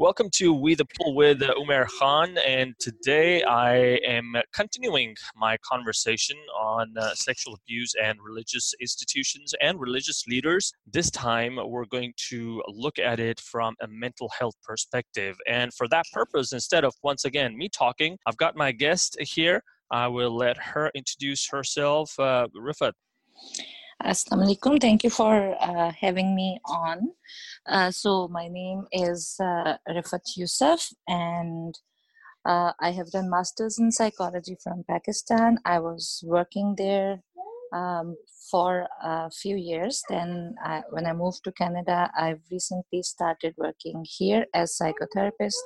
Welcome to We the Pool with Umer Khan, and today I am continuing my conversation on uh, sexual abuse and religious institutions and religious leaders. This time we're going to look at it from a mental health perspective, and for that purpose, instead of once again me talking, I've got my guest here. I will let her introduce herself. Uh, Rifat. Assalamu alaikum. Thank you for uh, having me on. Uh, so, my name is uh, Rifat Yusuf, and uh, I have done masters in psychology from Pakistan. I was working there um, for a few years. Then, I, when I moved to Canada, I've recently started working here as psychotherapist.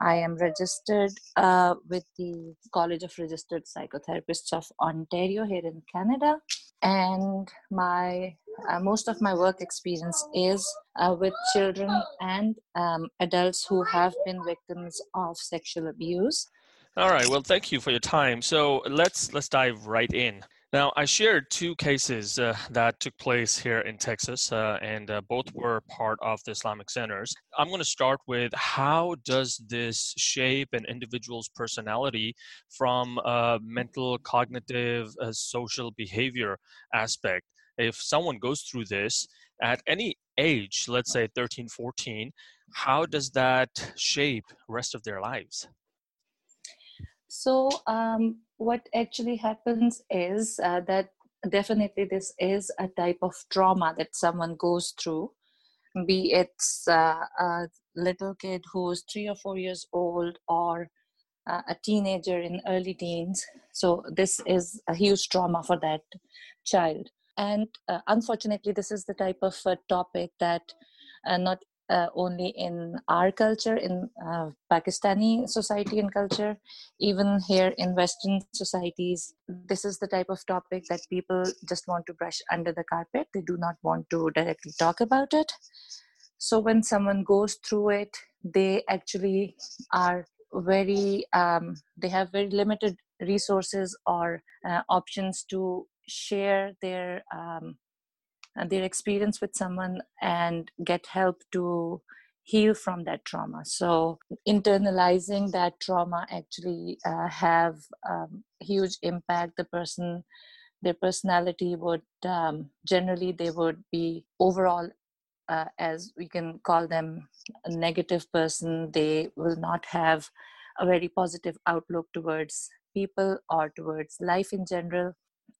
I am registered uh, with the College of Registered Psychotherapists of Ontario here in Canada. And my uh, most of my work experience is uh, with children and um, adults who have been victims of sexual abuse. All right. Well thank you for your time. So let's let's dive right in now, I shared two cases uh, that took place here in Texas, uh, and uh, both were part of the Islamic centers. I'm going to start with how does this shape an individual's personality from a mental, cognitive, social behavior aspect? If someone goes through this at any age, let's say 13, 14, how does that shape rest of their lives? So, um, what actually happens is uh, that definitely this is a type of trauma that someone goes through, be it uh, a little kid who's three or four years old or uh, a teenager in early teens. So, this is a huge trauma for that child. And uh, unfortunately, this is the type of uh, topic that uh, not uh, only in our culture, in uh, Pakistani society and culture, even here in Western societies, this is the type of topic that people just want to brush under the carpet. They do not want to directly talk about it. So when someone goes through it, they actually are very, um, they have very limited resources or uh, options to share their um, their experience with someone and get help to heal from that trauma. So internalizing that trauma actually uh, have um, huge impact. The person their personality would um, generally they would be overall uh, as we can call them a negative person. They will not have a very positive outlook towards people or towards life in general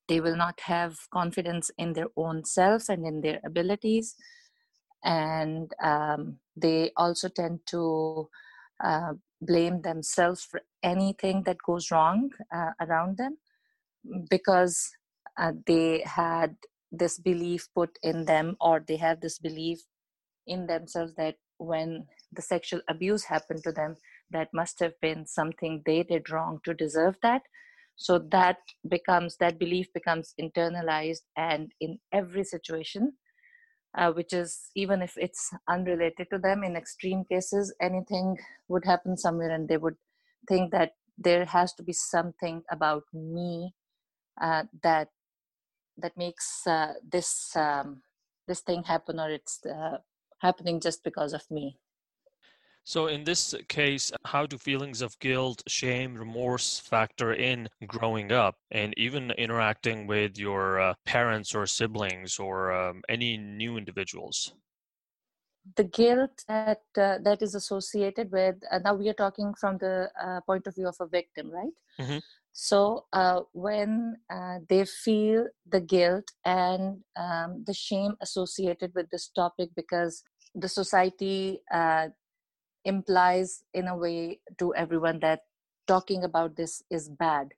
they will not have confidence in their own selves and in their abilities. And um, they also tend to uh, blame themselves for anything that goes wrong uh, around them because uh, they had this belief put in them or they have this belief in themselves that when the sexual abuse happened to them that must have been something they did wrong to deserve that so that becomes that belief becomes internalized and in every situation uh, which is even if it's unrelated to them in extreme cases anything would happen somewhere and they would think that there has to be something about me uh, that that makes uh, this um, this thing happen or it's uh, happening just because of me so, in this case, how do feelings of guilt, shame, remorse factor in growing up and even interacting with your uh, parents or siblings or um, any new individuals? The guilt that uh, that is associated with uh, now we are talking from the uh, point of view of a victim, right? Mm-hmm. So uh, when uh, they feel the guilt and um, the shame associated with this topic because the society uh, implies in a way to everyone that talking about this is bad.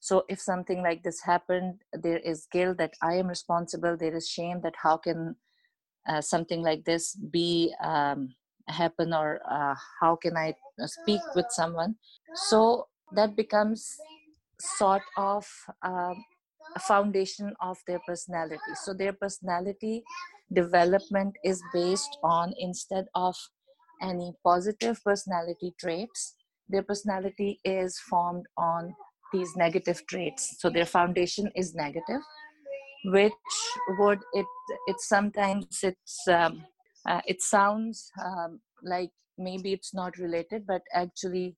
So if something like this happened there is guilt that i am responsible there is shame that how can uh, something like this be um, happen or uh, how can i speak with someone? So that becomes sort of uh, a foundation of their personality. So their personality development is based on instead of any positive personality traits, their personality is formed on these negative traits. So their foundation is negative, which would it it sometimes it's um, uh, it sounds um, like maybe it's not related but actually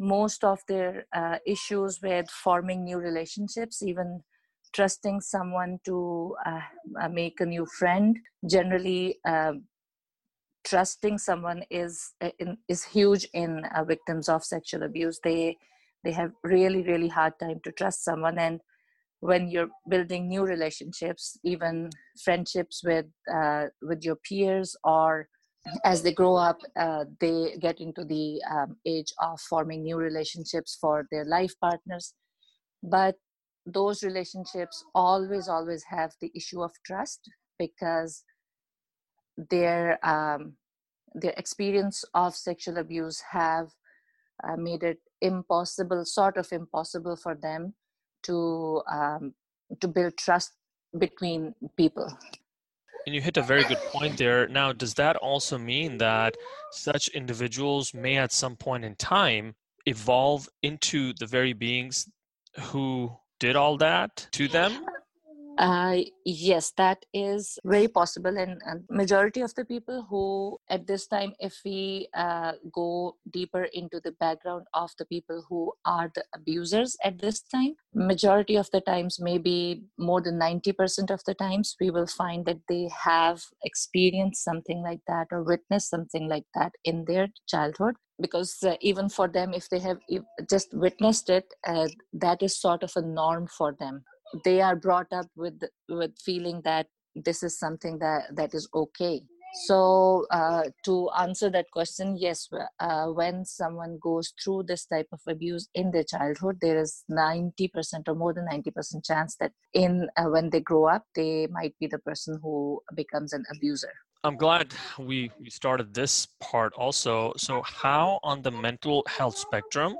most of their uh, issues with forming new relationships even trusting someone to uh, uh make a new friend generally um, trusting someone is uh, in, is huge in uh, victims of sexual abuse. They they have really really hard time to trust someone. And when you're building new relationships even friendships with uh, with your peers or as they grow up uh, they get into the um, age of forming new relationships for their life partners. But those relationships always always have the issue of trust because their um, their experience of sexual abuse have uh, made it impossible sort of impossible for them to um, to build trust between people. And you hit a very good point there. Now does that also mean that such individuals may at some point in time evolve into the very beings who did all that to them uh, yes, that is very possible, and, and, majority of the people who, at this time, if we uh, go deeper into the background of the people who are the abusers at this time, majority of the times, maybe more than ninety percent of the times, we will find that they have experienced something like that or witnessed something like that in their childhood because uh, even for them if they have just witnessed it uh, that is sort of a norm for them they are brought up with with feeling that this is something that that is okay. So uh, to answer that question yes uh, when someone goes through this type of abuse in their childhood there is 90% or more than 90% chance that in uh, when they grow up they might be the person who becomes an abuser. I'm glad we, we started this part also. So how on the mental health spectrum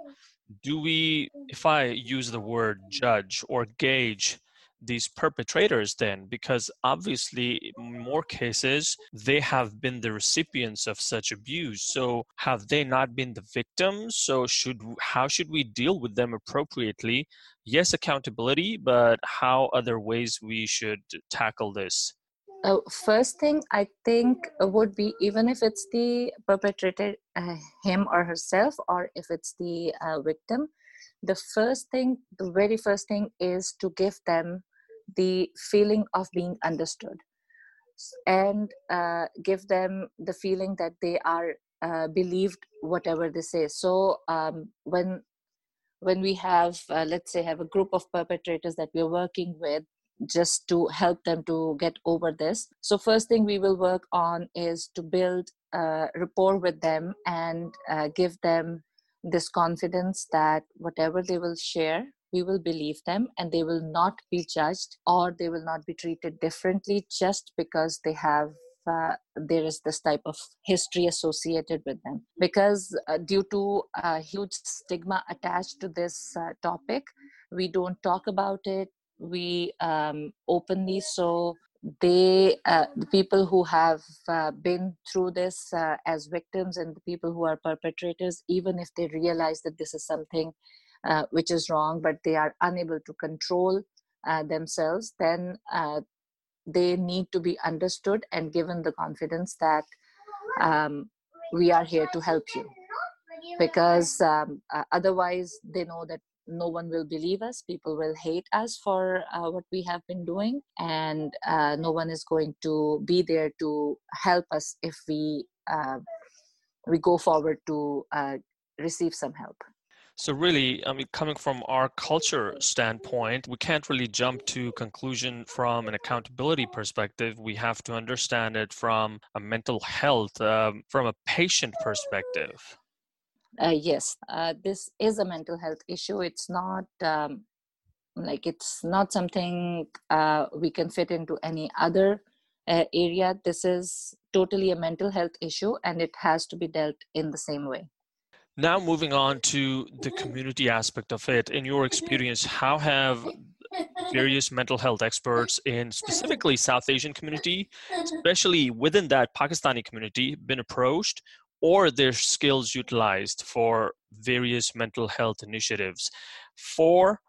do we, if I use the word judge or gauge these perpetrators then? Because obviously, in more cases, they have been the recipients of such abuse. So, have they not been the victims? So, should how should we deal with them appropriately? Yes, accountability, but how other ways we should tackle this? Uh, first thing I think would be even if it's the perpetrator, uh, him or herself, or if it's the uh, victim, the first thing, the very first thing is to give them the feeling of being understood and uh, give them the feeling that they are uh, believed whatever they say. So um, when when we have uh, let's say have a group of perpetrators that we're working with just to help them to get over this. So, first thing we will work on is to build a rapport with them and uh, give them this confidence that whatever they will share, we will believe them and they will not be judged or they will not be treated differently just because they have uh, there is this type of history associated with them because uh, due to a huge stigma attached to this uh, topic we don't talk about it we um, openly so they uh, the people who have uh, been through this uh, as victims and the people who are perpetrators even if they realize that this is something uh, which is wrong but they are unable to control uh, themselves then uh, they need to be understood and given the confidence that um, we are here to help you. Because um, otherwise they know that no one will believe us people will hate us for uh, what we have been doing and uh, no one is going to be there to help us if we uh, we go forward to uh, receive some help. So really i mean coming from our culture standpoint we can't really jump to conclusion from an accountability perspective. We have to understand it from a mental health um, from a patient perspective uh, yes uh, this is a mental health issue. It's not um, like it's not something uh, we can fit into any other uh, area. This is totally a mental health issue and it has to be dealt in the same way. Now moving on to the community aspect of it. In your experience how have various mental health experts in specifically south asian community especially within that pakistani community been approached or their skills utilized for various mental health initiatives for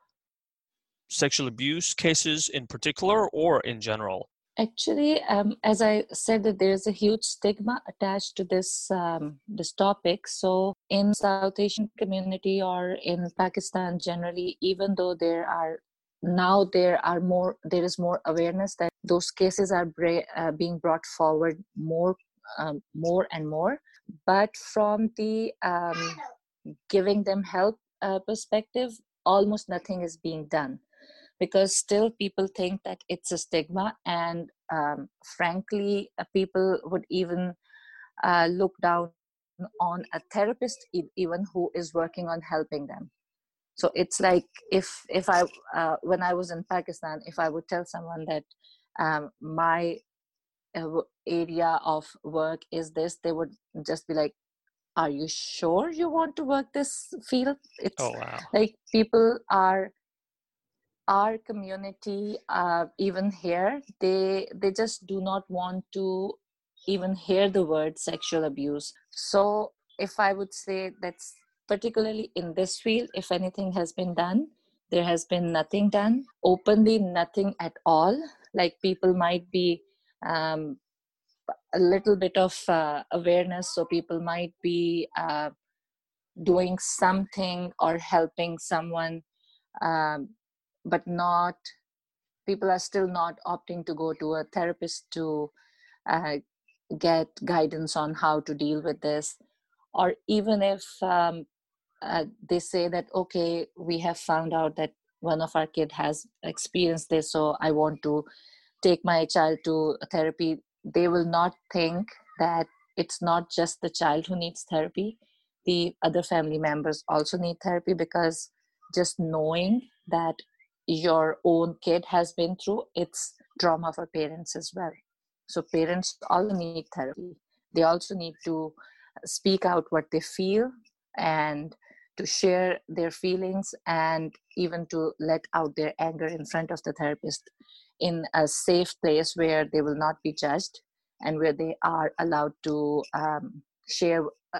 sexual abuse cases in particular or in general? Actually, um, as I said, that there is a huge stigma attached to this um, this topic. So, in South Asian community or in Pakistan generally, even though there are now there are more there is more awareness that those cases are bra- uh, being brought forward more um, more and more but from the um, giving them help uh, perspective almost nothing is being done. Because still people think that it's a stigma and um, frankly uh, people would even uh, look down on a therapist even who is working on helping them. So it's like if if i uh, when i was in pakistan if i would tell someone that um, my area of work is this? They would just be like are you sure you want to work this field? It's oh, wow. like people are our community uh, even here they they just do not want to even hear the word sexual abuse. So if i would say that's particularly in this field if anything has been done there has been nothing done openly nothing at all. Like people might be um, a little bit of uh, awareness. So people might be uh, doing something or helping someone um, but not people are still not opting to go to a therapist to uh, get guidance on how to deal with this. Or even if um, uh, they say that okay we have found out that one of our kid has experienced this so i want to take my child to therapy they will not think that it's not just the child who needs therapy. The other family members also need therapy because just knowing that your own kid has been through it's trauma for parents as well. So parents all need therapy. They also need to speak out what they feel and to share their feelings and even to let out their anger in front of the therapist in a safe place where they will not be judged and where they are allowed to um, share uh,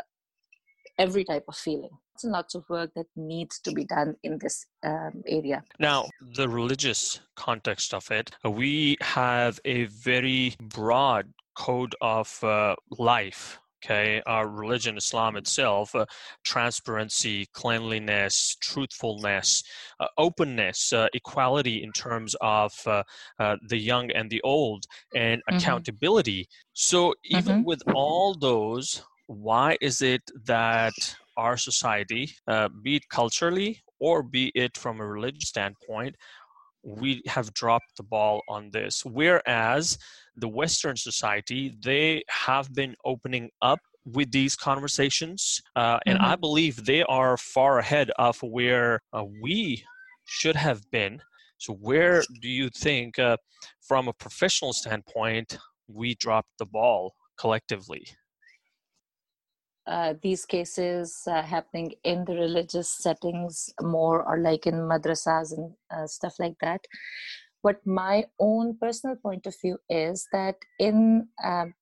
every type of feeling. Lots and lots of work that needs to be done in this um, area. Now, the religious context of it, we have a very broad code of uh, life okay our religion islam itself uh, transparency cleanliness truthfulness uh, openness uh, equality in terms of uh, uh, the young and the old and mm-hmm. accountability so even mm-hmm. with all those why is it that our society uh, be it culturally or be it from a religious standpoint we have dropped the ball on this. Whereas the western society they have been opening up with these conversations uh, and mm-hmm. i believe they are far ahead of where uh, we should have been. So where do you think uh, from a professional standpoint we dropped the ball collectively uh, these cases uh, happening in the religious settings more or like in madrasas and uh, stuff like that. What my own personal point of view is that in um,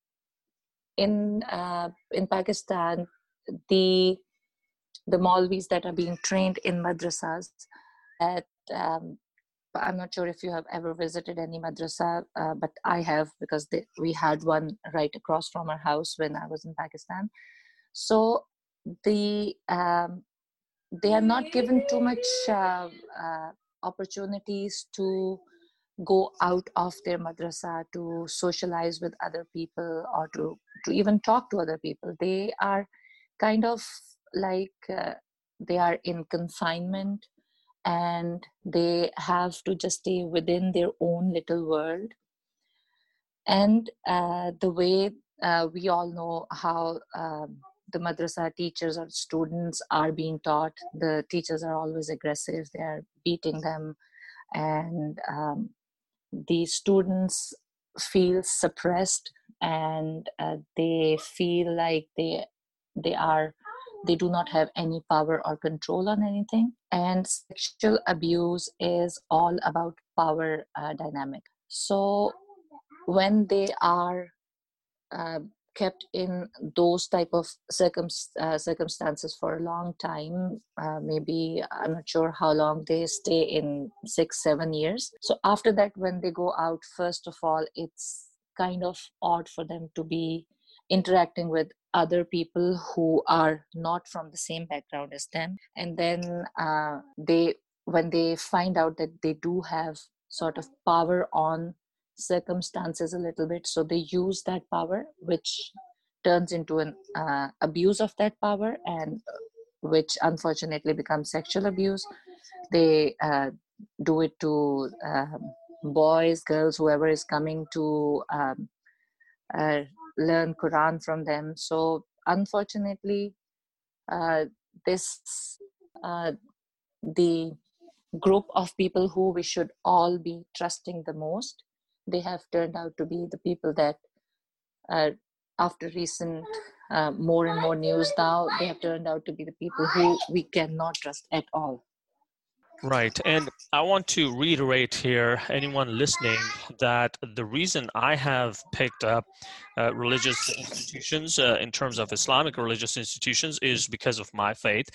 in uh, in pakistan the the Maulvis that are being trained in madrasas at um, I'm not sure if you have ever visited any madrasa, uh, but I have because they, we had one right across from our house when I was in Pakistan so the um, they are not given too much uh, uh, opportunities to go out of their madrasa to socialize with other people or to, to even talk to other people. They are kind of like uh, they are in confinement and they have to just stay within their own little world. And uh, the way uh, we all know how um, the madrasa teachers or students are being taught the teachers are always aggressive they are beating them. And um, the students feel suppressed and uh, they feel like they they are they do not have any power or control on anything. And sexual abuse is all about power uh, dynamic. So when they are uh, kept in those type of circum, uh, circumstances for a long time. Uh, maybe i'm not sure how long they stay in six seven years. So after that when they go out first of all it's kind of odd for them to be interacting with other people who are not from the same background as them. And then uh, they when they find out that they do have sort of power on circumstances a little bit. So they use that power which turns into an uh, abuse of that power and which unfortunately becomes sexual abuse. They uh, do it to um, boys girls whoever is coming to um, uh, learn quran from them. So unfortunately uh, this uh, the group of people who we should all be trusting the most they have turned out to be the people that uh, after recent uh, more and more news now they have turned out to be the people who we cannot trust at all Right. And I want to reiterate here, anyone listening, that the reason I have picked up uh, religious institutions uh, in terms of Islamic religious institutions is because of my faith.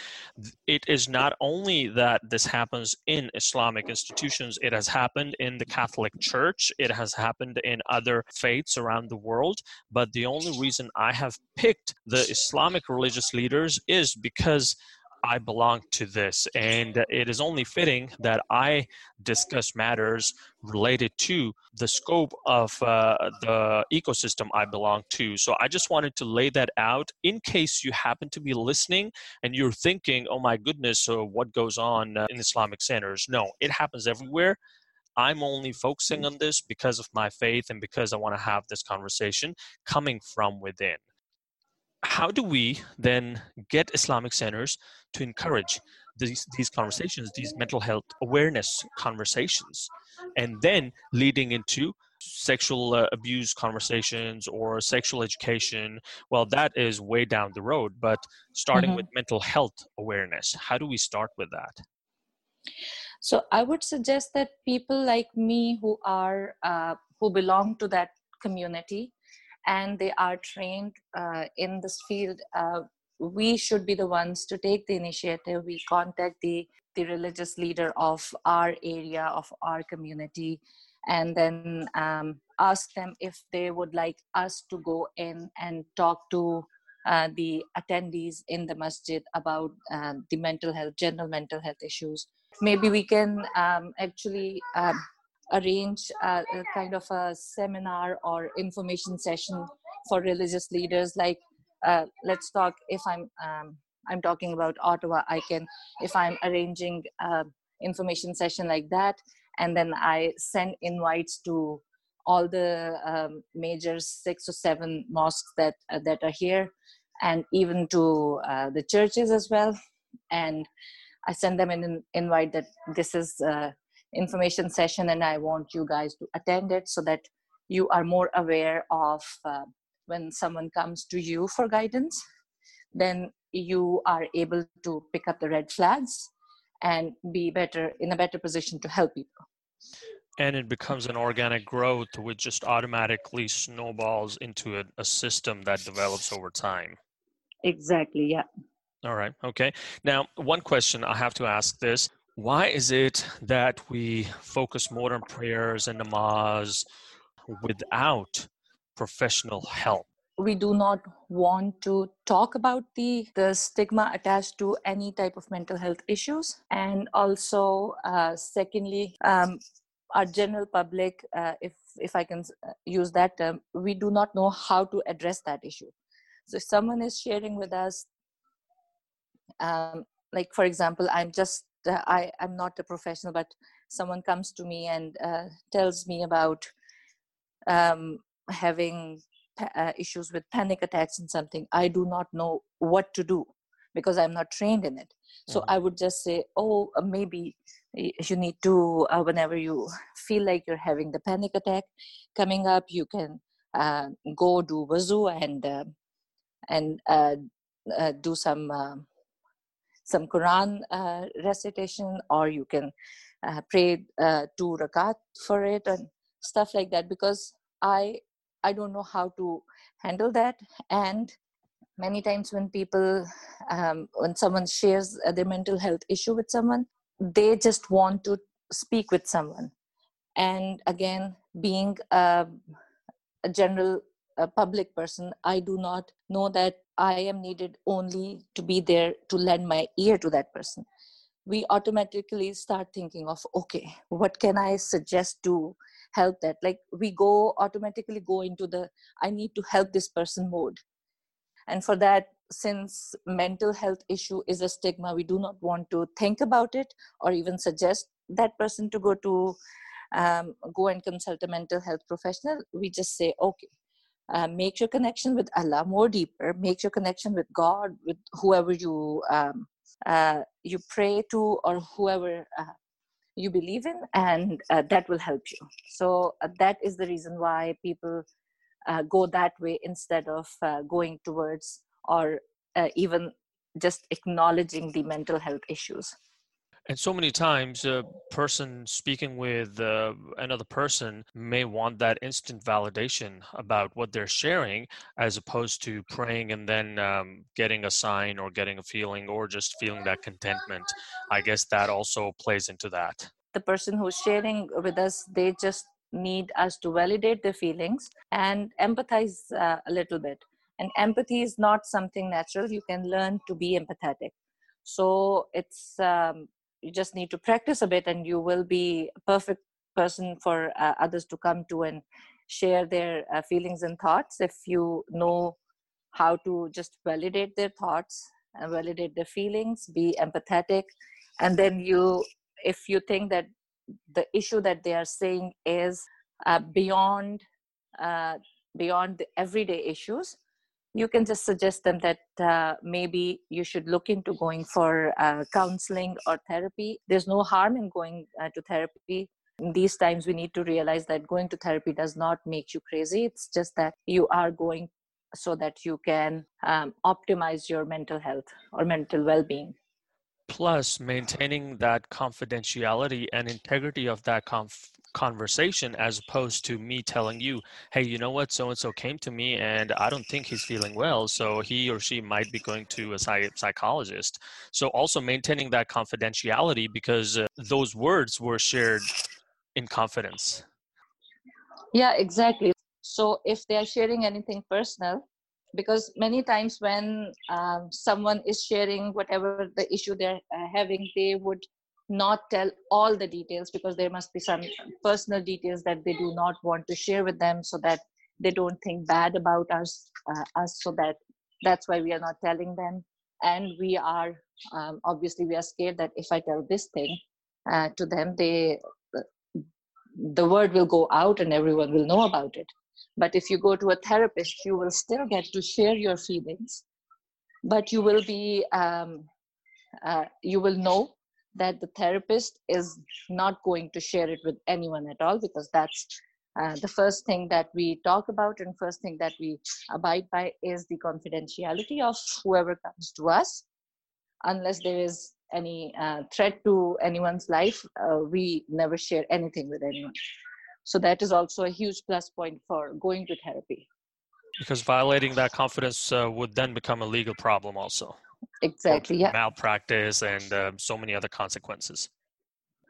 It is not only that this happens in Islamic institutions, it has happened in the Catholic Church, it has happened in other faiths around the world. But the only reason I have picked the Islamic religious leaders is because I belong to this. And it is only fitting that I discuss matters related to the scope of uh, the ecosystem I belong to. So I just wanted to lay that out in case you happen to be listening and you're thinking, oh my goodness, so what goes on uh, in Islamic centers? No, it happens everywhere. I'm only focusing on this because of my faith and because I want to have this conversation coming from within how do we then get Islamic centers to encourage these, these conversations, these mental health awareness conversations, and then leading into sexual uh, abuse conversations or sexual education? Well, that is way down the road, but starting mm-hmm. with mental health awareness, how do we start with that? So, I would suggest that people like me who are uh, who belong to that community and they are trained uh, in this field uh, we should be the ones to take the initiative. We contact the the religious leader of our area of our community and then um, ask them if they would like us to go in and talk to uh, the attendees in the masjid about uh, the mental health general mental health issues. Maybe we can um, actually um, arrange a, a kind of a seminar or information session for religious leaders like uh, let's talk if i'm um, i'm talking about ottawa i can if i'm arranging information session like that and then i send invites to all the um, major six or seven mosques that uh, that are here and even to uh, the churches as well and i send them an invite that this is uh, information session and i want you guys to attend it so that you are more aware of uh, when someone comes to you for guidance then you are able to pick up the red flags and be better in a better position to help people. And it becomes an organic growth which just automatically snowballs into a, a system that develops over time. Exactly yeah. All right okay. Now one question i have to ask this why is it that we focus more on prayers and namaz without professional help? We do not want to talk about the, the stigma attached to any type of mental health issues. And also, uh, secondly, um, our general public, uh, if, if I can uh, use that term, we do not know how to address that issue. So, if someone is sharing with us, um, like for example, I'm just uh, I, I'm not a professional, but someone comes to me and uh, tells me about um, having uh, issues with panic attacks and something, I do not know what to do because I'm not trained in it. So mm-hmm. I would just say, oh, uh, maybe you need to, uh, whenever you feel like you're having the panic attack coming up, you can uh, go do wuzu and and do some some Quran uh, recitation, or you can uh, pray uh, two rakat for it and stuff like that. Because I I don't know how to handle that and many times when people um, when someone shares their mental health issue with someone they just want to speak with someone and again being a, a general a public person i do not know that i am needed only to be there to lend my ear to that person. We automatically start thinking of okay what can i suggest to help that? Like we go automatically go into the i need to help this person mode. And for that since mental health issue is a stigma we do not want to think about it or even suggest that person to go to um, go and consult a mental health professional. We just say okay uh, make your connection with allah more deeper make your connection with god with whoever you um, uh, you pray to or whoever uh, you believe in and uh, that will help you. So uh, that is the reason why people go that way instead of going towards or even just acknowledging the mental health issues and so many times, a person speaking with uh, another person may want that instant validation about what they're sharing, as opposed to praying and then um, getting a sign or getting a feeling or just feeling that contentment. I guess that also plays into that. The person who's sharing with us, they just need us to validate their feelings and empathize uh, a little bit. And empathy is not something natural. You can learn to be empathetic. So it's um, you just need to practice a bit and you will be a perfect person for uh, others to come to and share their uh, feelings and thoughts. If you know how to just validate their thoughts and validate their feelings be empathetic. And then you if you think that the issue that they are saying is uh, beyond uh, beyond the everyday issues you can just suggest them that uh, maybe you should look into going for uh, counseling or therapy. There's no harm in going uh, to therapy. In these times we need to realize that going to therapy does not make you crazy. It's just that you are going so that you can um, optimize your mental health or mental well-being. Plus maintaining that confidentiality and integrity of that conf- conversation as opposed to me telling you hey you know what? So and so came to me and i don't think he's feeling well so he or she might be going to a psych- psychologist. So also maintaining that confidentiality because uh, those words were shared in confidence. Yeah exactly. So if they are sharing anything personal because many times when um, someone is sharing whatever the issue they're uh, having they would not tell all the details because there must be some personal details that they do not want to share with them so that they don't think bad about us uh, us so that that's why we are not telling them. And we are um, obviously we are scared that if i tell this thing uh, to them they the word will go out and everyone will know about it. But if you go to a therapist, you will still get to share your feelings, but you will be, um, uh, you will know that the therapist is not going to share it with anyone at all because that's uh, the first thing that we talk about and first thing that we abide by is the confidentiality of whoever comes to us unless there is any uh, threat to anyone's life uh, we never share anything with anyone so that is also a huge plus point for going to therapy. Because violating that confidence uh, would then become a legal problem, also. Exactly. Yeah. Malpractice and uh, so many other consequences.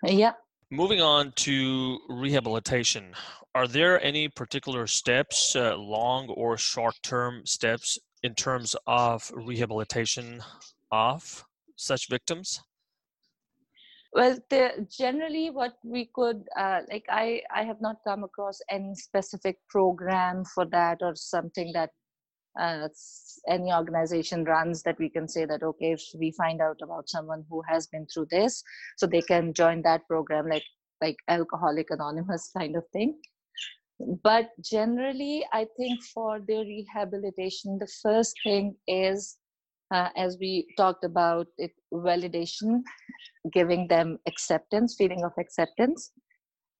Yeah. Moving on to rehabilitation, are there any particular steps, uh, long or short term steps, in terms of rehabilitation of such victims? well the, generally what we could uh, like i i have not come across any specific program for that or something that uh, any organization runs that we can say that okay if we find out about someone who has been through this so they can join that program like like alcoholic anonymous kind of thing. But generally i think for the rehabilitation the first thing is uh, as we talked about it validation giving them acceptance feeling of acceptance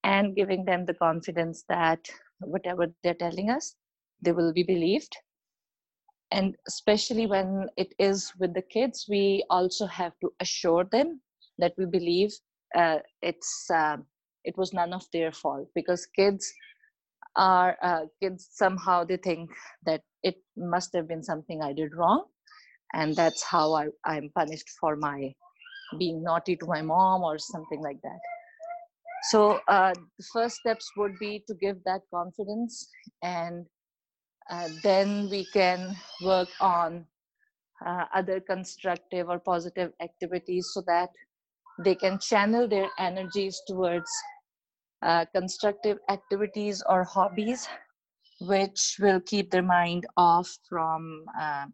and giving them the confidence that whatever they're telling us they will be believed and especially when it is with the kids we also have to assure them that we believe uh, it's uh, it was none of their fault because kids are uh, kids somehow they think that it must have been something i did wrong. And that's how I, i'm punished for my being naughty to my mom or something like that. So uh, the first steps would be to give that confidence and then we can work on uh, other constructive or positive activities so that they can channel their energies towards uh, constructive activities or hobbies which will keep their mind off from uh,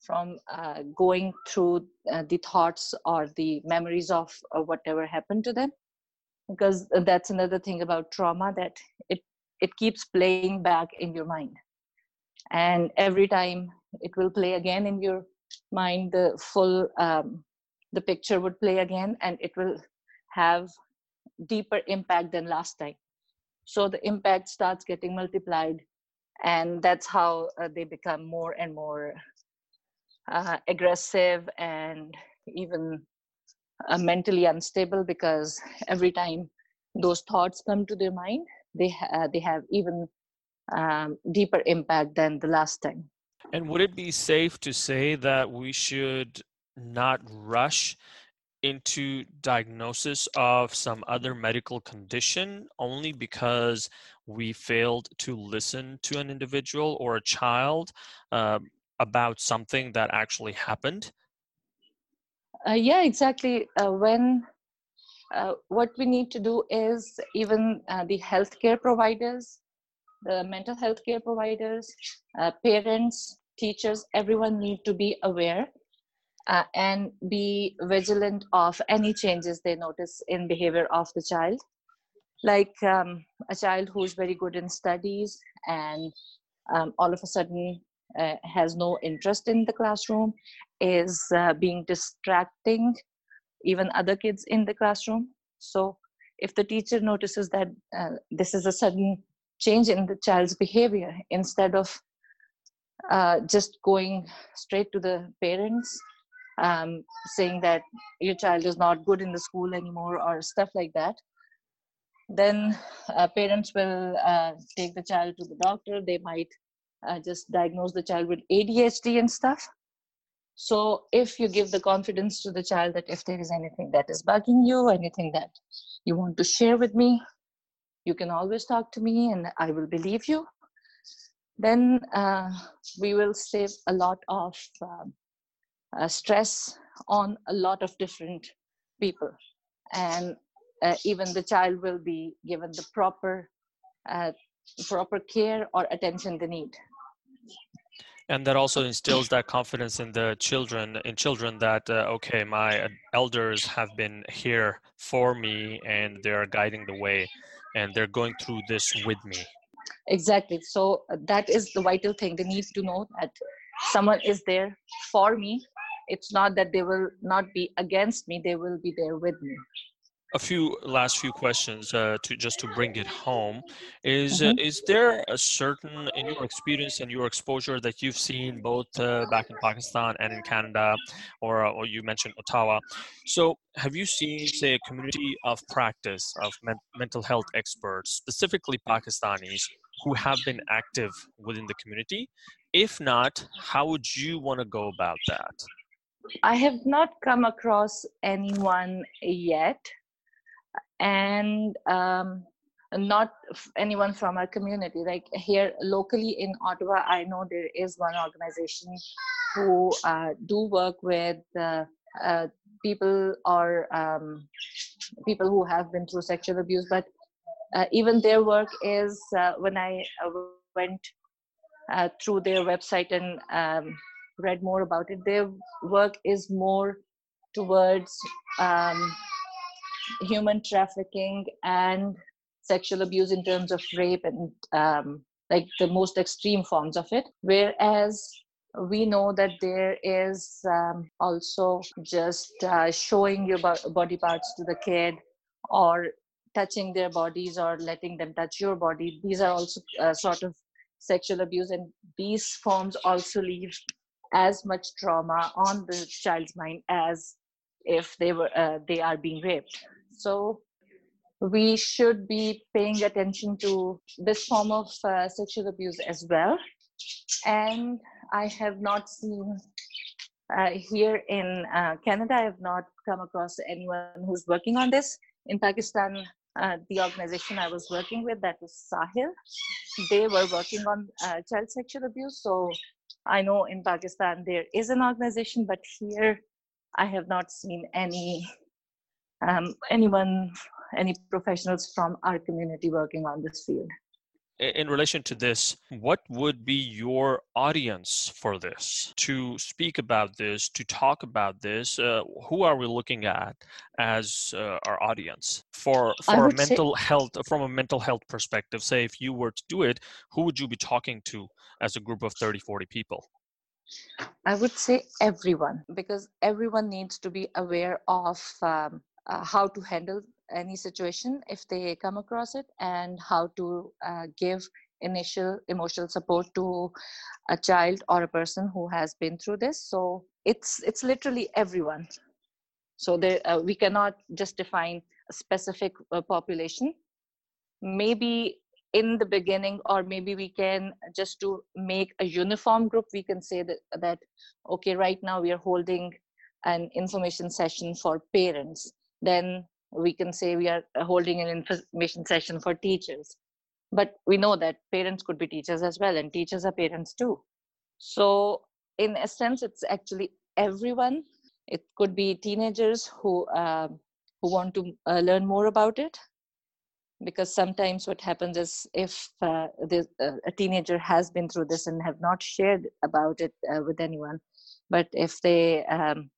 from uh, going through uh, the thoughts or the memories of whatever happened to them. Because that's another thing about trauma that it it keeps playing back in your mind and every time it will play again in your mind the full um, the picture would play again and it will have deeper impact than last time. So the impact starts getting multiplied and that's how uh, they become more and more uh, aggressive and even uh, mentally unstable because every time those thoughts come to their mind they ha- they have even um, deeper impact than the last time. And would it be safe to say that we should not rush into diagnosis of some other medical condition only because we failed to listen to an individual or a child uh, about something that actually happened? Uh, yeah exactly. Uh, when uh, what we need to do is even uh, the healthcare providers the mental health care providers uh, parents teachers everyone need to be aware uh, and be vigilant of any changes they notice in behavior of the child. Like um, a child who's very good in studies and um, all of a sudden uh, has no interest in the classroom is uh, being distracting even other kids in the classroom. So if the teacher notices that uh, this is a sudden change in the child's behavior instead of uh, just going straight to the parents um, saying that your child is not good in the school anymore or stuff like that. Then uh, parents will uh, take the child to the doctor. They might uh, just diagnose the child with adhd and stuff. So if you give the confidence to the child that if there is anything that is bugging you anything that you want to share with me you can always talk to me and i will believe you. Then uh, we will save a lot of um, uh, stress on a lot of different people. And uh, even the child will be given the proper uh, proper care or attention they need. And that also instills that confidence in the children in children that uh, okay my elders have been here for me and they're guiding the way and they're going through this with me. Exactly. So uh, that is the vital thing. They need to know that someone is there for me. It's not that they will not be against me they will be there with me a few last few questions uh, to just to bring it home. Is uh, mm-hmm. uh, is there a certain in your experience and your exposure that you've seen both uh, back in Pakistan and in Canada or uh, or you mentioned Ottawa? So have you seen say a community of practice of men- mental health experts specifically Pakistanis who have been active within the community? If not how would you want to go about that? I have not come across anyone yet and um, not anyone from our community. Like here locally in Ottawa, I know there is one organization who uh, do work with uh, uh, people or um, people who have been through sexual abuse, but uh, even their work is uh, when I uh, went through their website and um, read more about it, their work is more towards um, human trafficking and sexual abuse in terms of rape and um, like the most extreme forms of it. Whereas we know that there is um, also just uh, showing your body parts to the kid or touching their bodies or letting them touch your body. These are also uh, sort of sexual abuse and these forms also leave as much trauma on the child's mind as if they were uh, they are being raped so we should be paying attention to this form of uh, sexual abuse as well. And I have not seen uh, here in uh, Canada, I have not come across anyone who's working on this. In Pakistan, uh, the organization I was working with, that was Sahil, they were working on uh, child sexual abuse. So I know in Pakistan there is an organization, but here I have not seen any um, anyone, any professionals from our community working on this field in relation to this, what would be your audience for this to speak about this, to talk about this? Uh, who are we looking at as uh, our audience for for a mental say, health from a mental health perspective? Say, if you were to do it, who would you be talking to as a group of 30, 40 people? I would say everyone because everyone needs to be aware of um, uh, how to handle any situation if they come across it and how to uh, give initial emotional support to a child or a person who has been through this. So it's it's literally everyone. So uh, we cannot just define a specific uh, population. Maybe in the beginning or maybe we can just to make a uniform group we can say that that okay right now we are holding an information session for parents then we can say we are holding an information session for teachers. But we know that parents could be teachers as well and teachers are parents too. So in a sense it's actually everyone. It could be teenagers who uh, who want to uh, learn more about it. Because sometimes what happens is if uh, uh, a teenager has been through this and have not shared about it uh, with anyone but if they um,